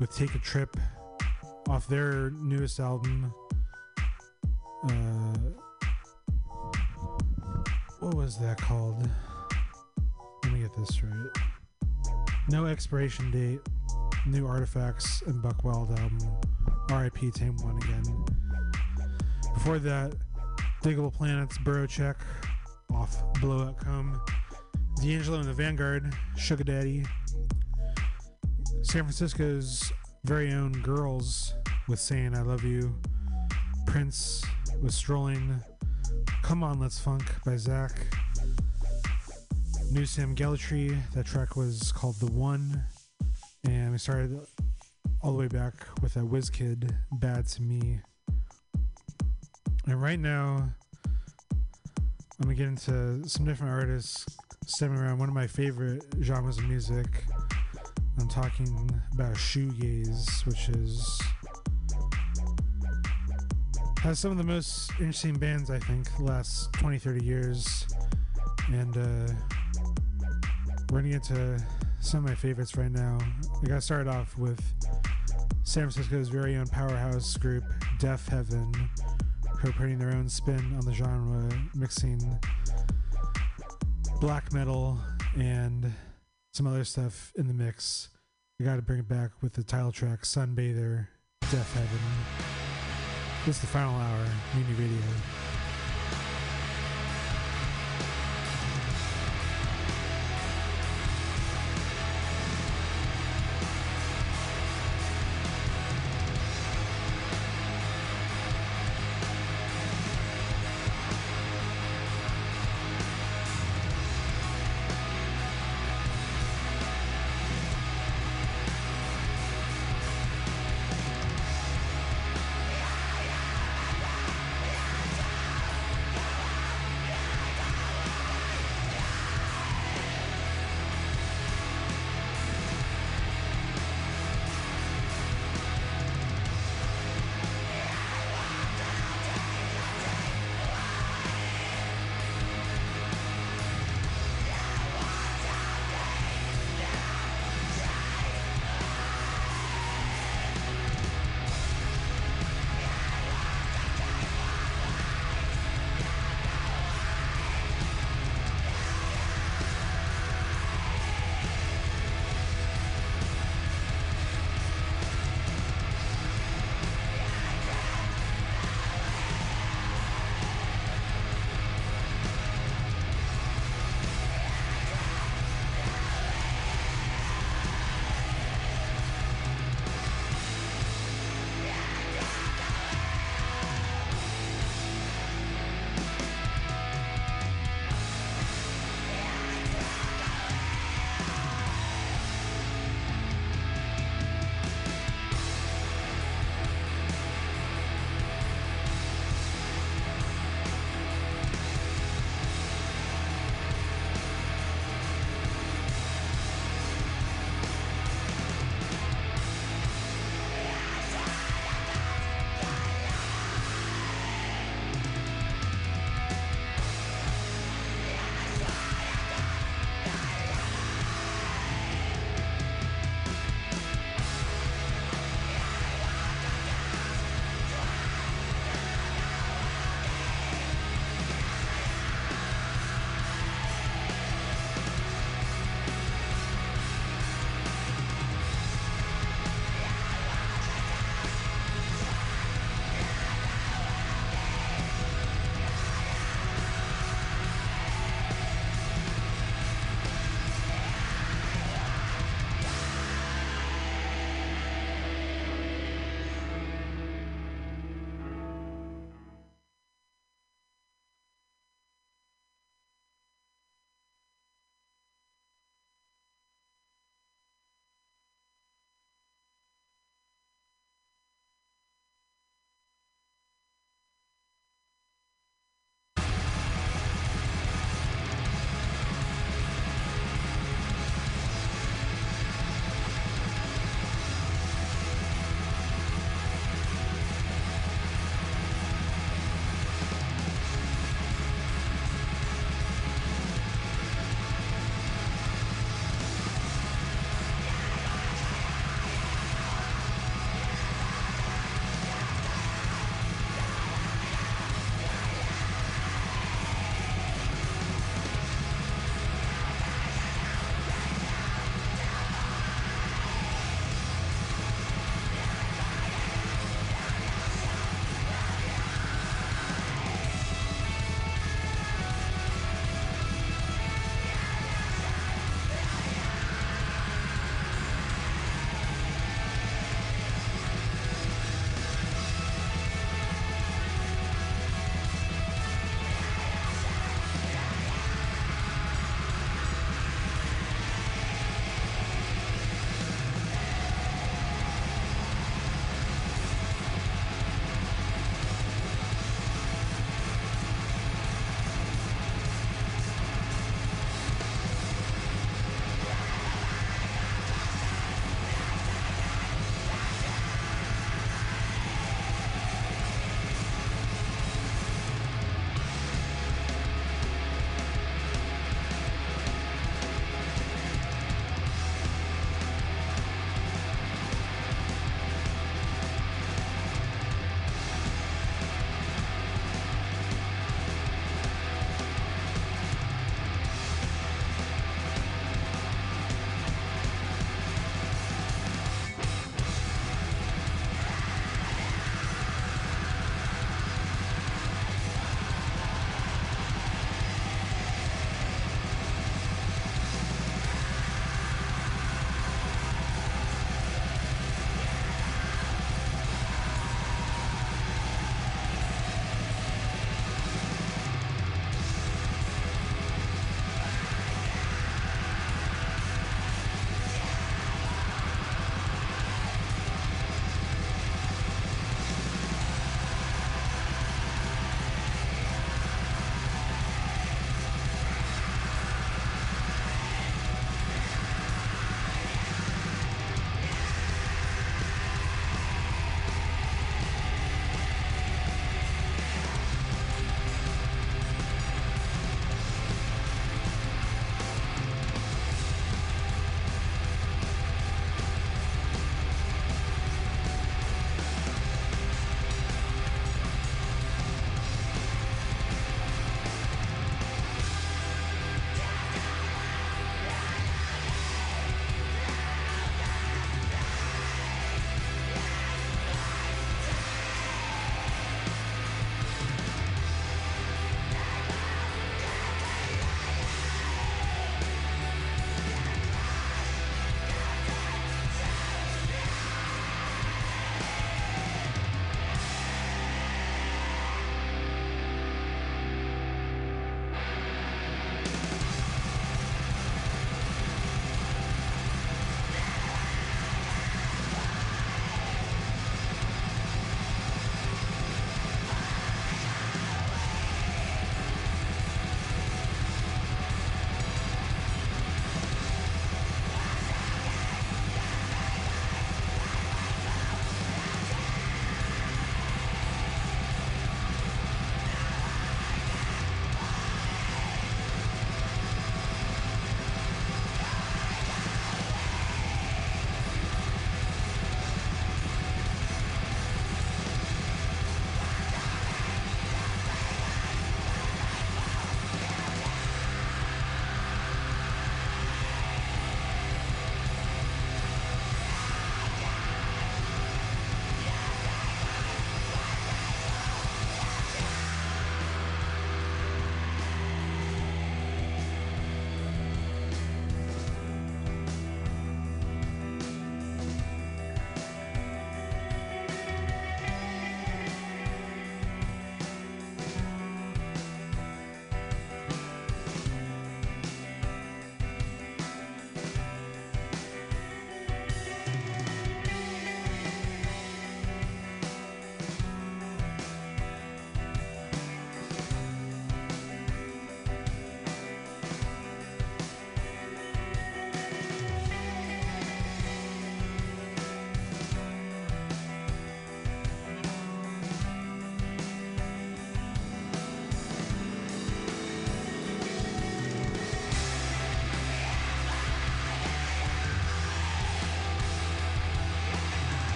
with Take a Trip off their newest album. Uh, what was that called? Let me get this right. No expiration date. New artifacts and Buckwild album. R.I.P. Tame One again. Before that, Diggable Planets, Borough Check, off Blowout Comb. D'Angelo and the Vanguard, Sugar Daddy. San Francisco's very own Girls with Saying I Love You. Prince with Strolling. Come On Let's Funk by Zach. New Sam Gellaitry. That track was called The One. And we started all the way back with a Wizkid, Bad to Me. And right now, I'm gonna get into some different artists stemming around one of my favorite genres of music. I'm talking about shoegaze, which is has some of the most interesting bands I think the last 20 30 years and uh, we're gonna get into some of my favorites right now. I got started off with San Francisco's very own powerhouse group Deafheaven who are putting their own spin on the genre mixing black metal and some other stuff in the mix. I gotta bring it back with the title track Sunbather Deafheaven. This is the final hour, Mutiny Radio.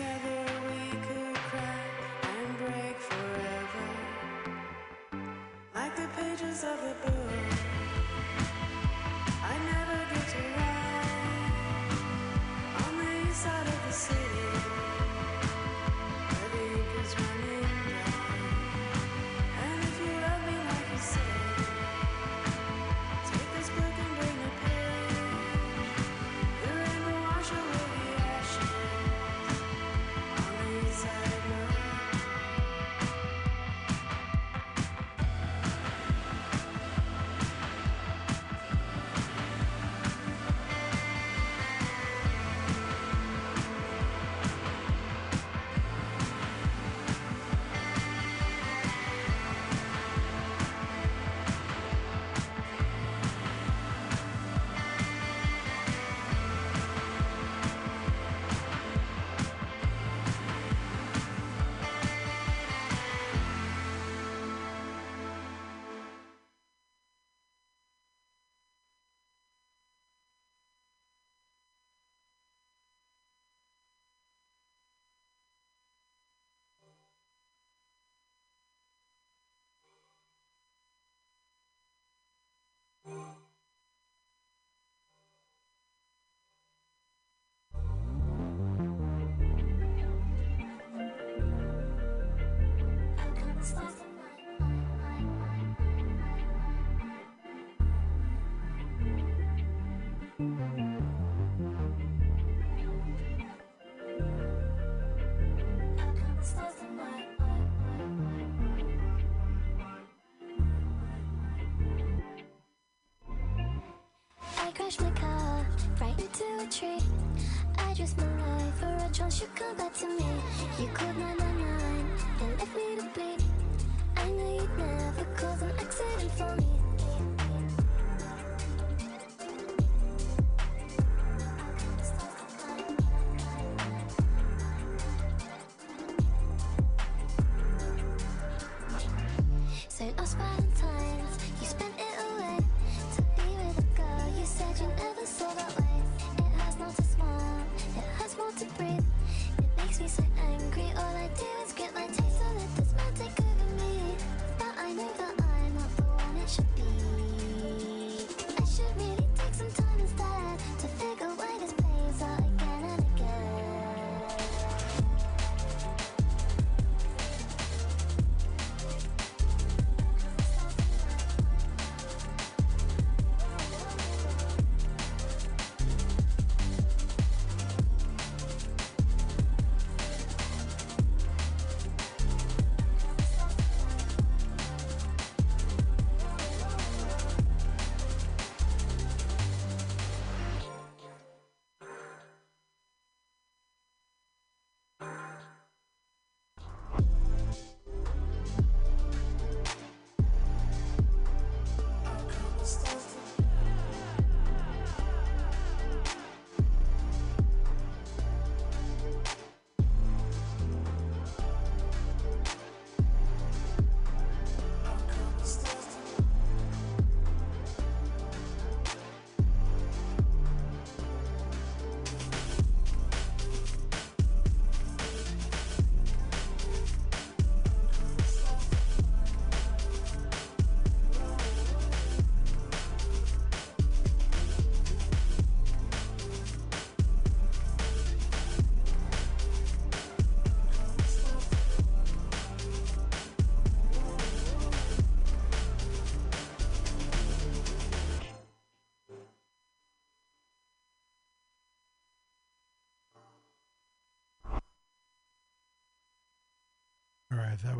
together. my car right into a tree. I risked my life for a chance you come back to me. You called 999 and left me to bleed. I know you'd never call.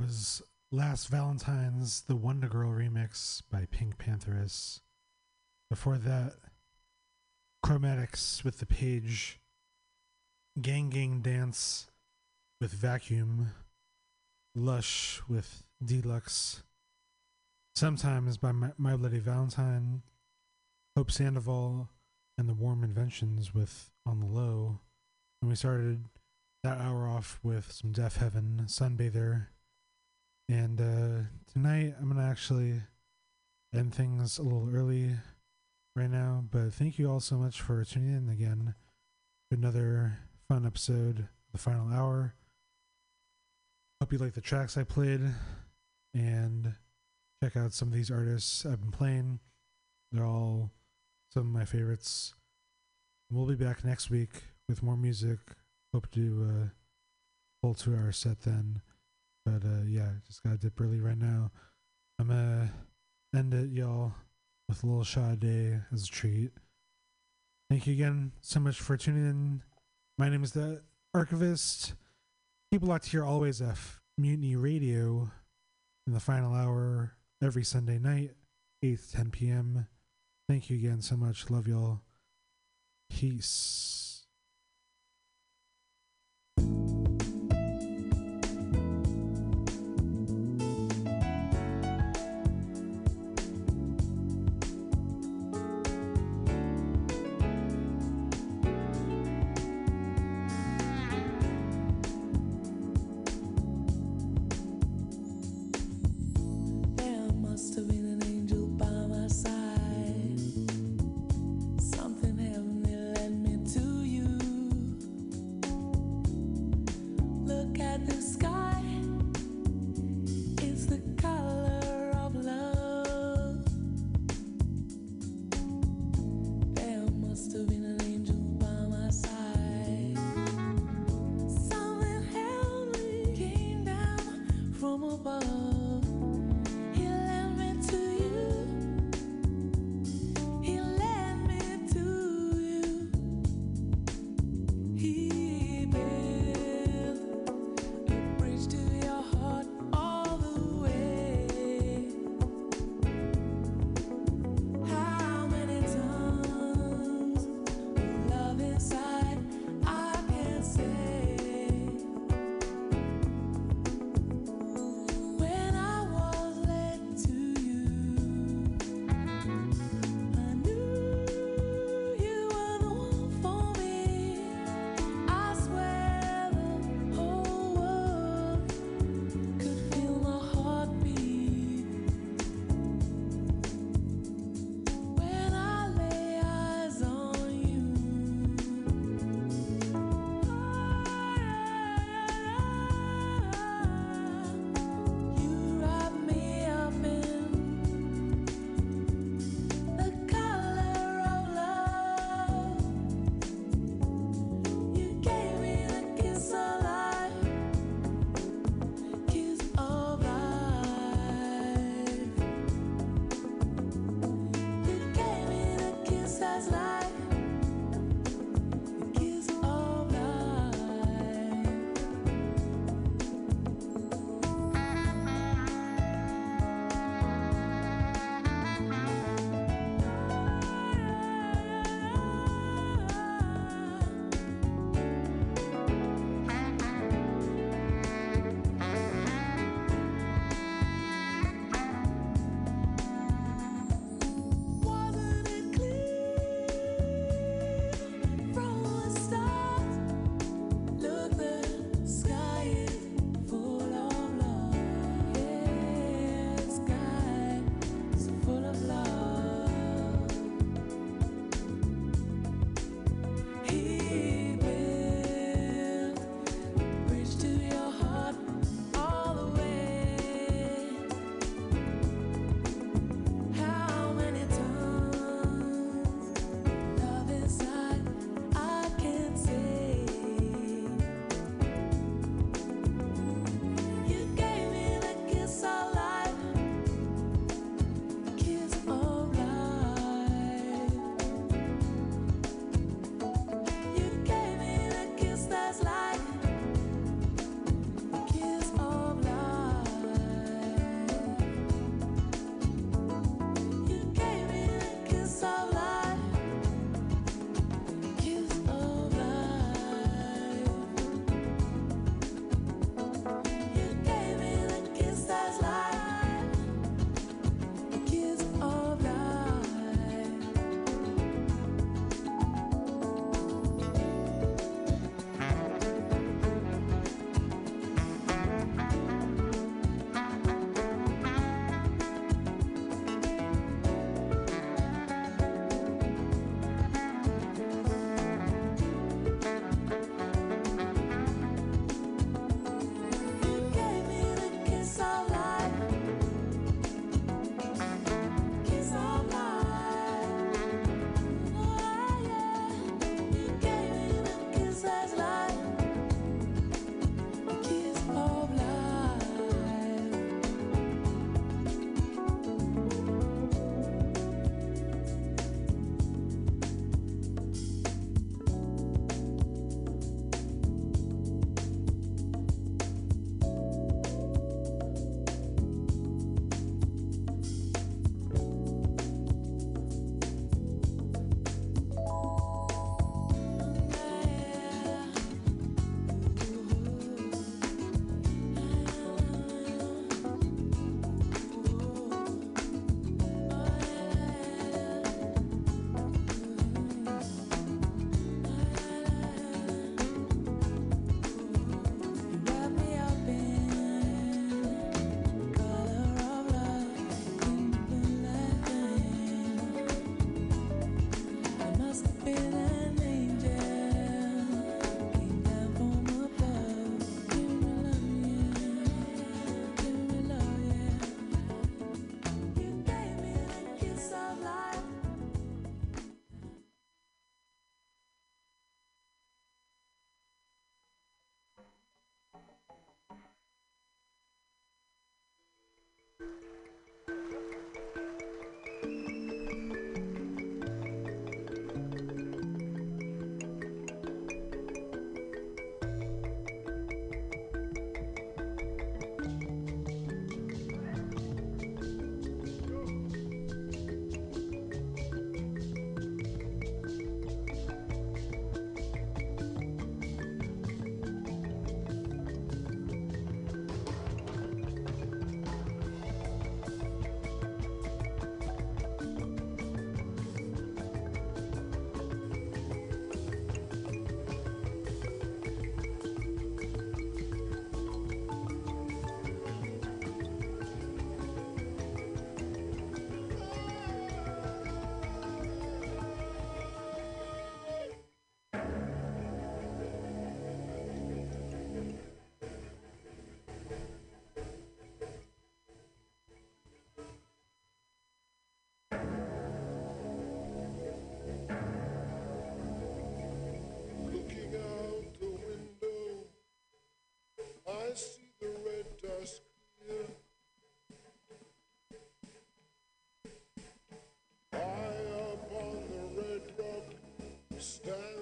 was Last Valentine's The Wonder Girl remix by Pink Pantheress. Before that, Chromatics with The Page, Gang Gang Dance with Vacuum, Lush with Deluxe, Sometimes by My, My Bloody Valentine, Hope Sandoval, and The Warm Inventions with On the Low. And we started that hour off with some Deafheaven, Sunbather, and uh, tonight I'm gonna actually end things a little early right now, but thank you all so much for tuning in again. Another fun episode, the final hour. Hope you like the tracks I played, and check out some of these artists I've been playing. They're all some of my favorites. We'll be back next week with more music. Hope to uh, do a full two hour set then. But uh, yeah, just gotta dip early right now. I'm gonna end it, y'all, with a little day as a treat. Thank you again so much for tuning in. My name is the Archivist. Keep locked here always F Mutiny Radio in the final hour every Sunday night, 8 10 p.m. Thank you again so much. Love y'all. Peace.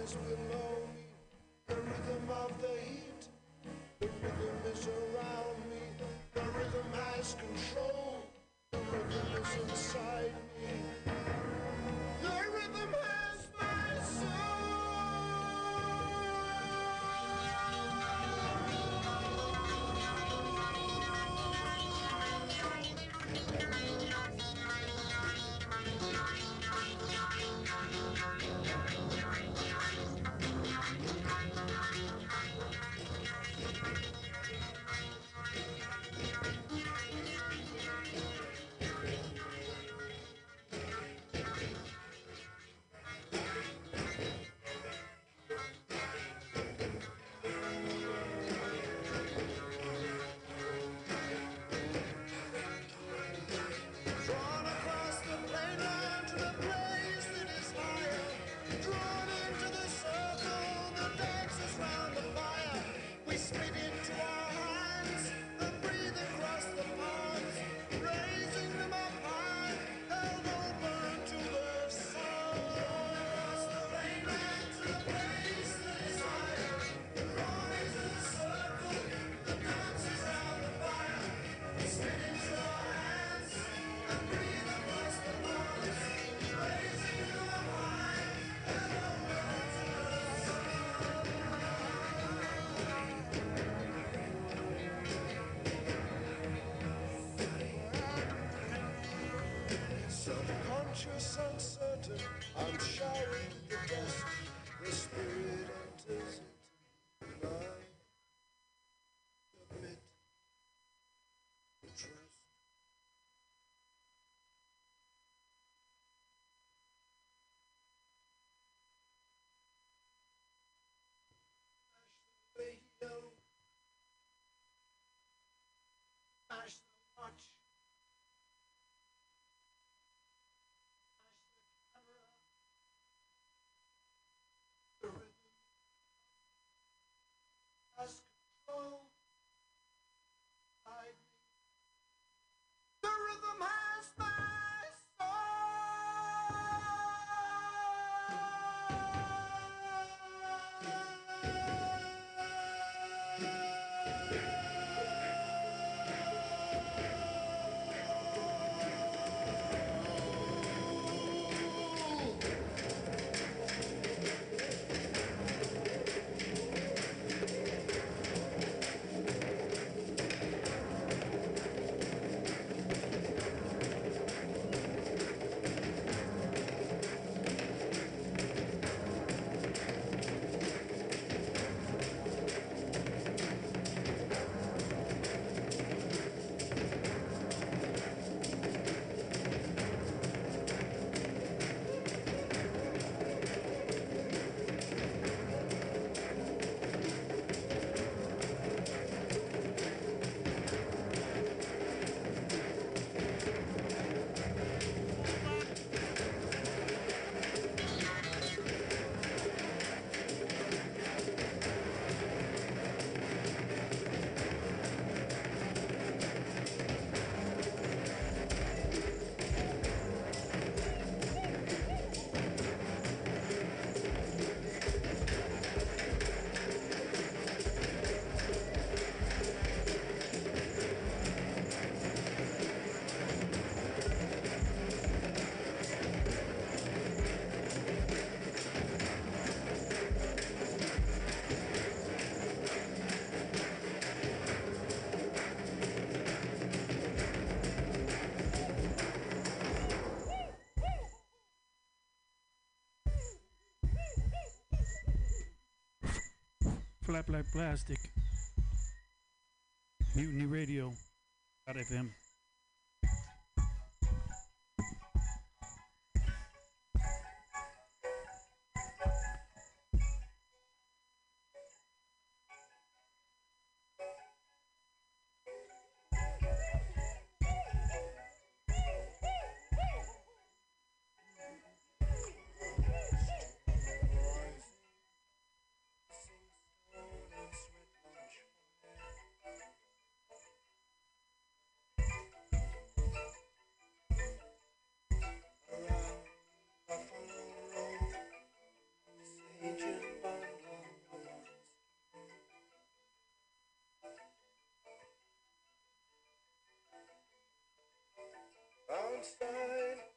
me. The rhythm of the heat, the rhythm is around me. The rhythm has control, the rhythm is inside me. Flap Like Plastic. Mutiny Radio. FM. Outside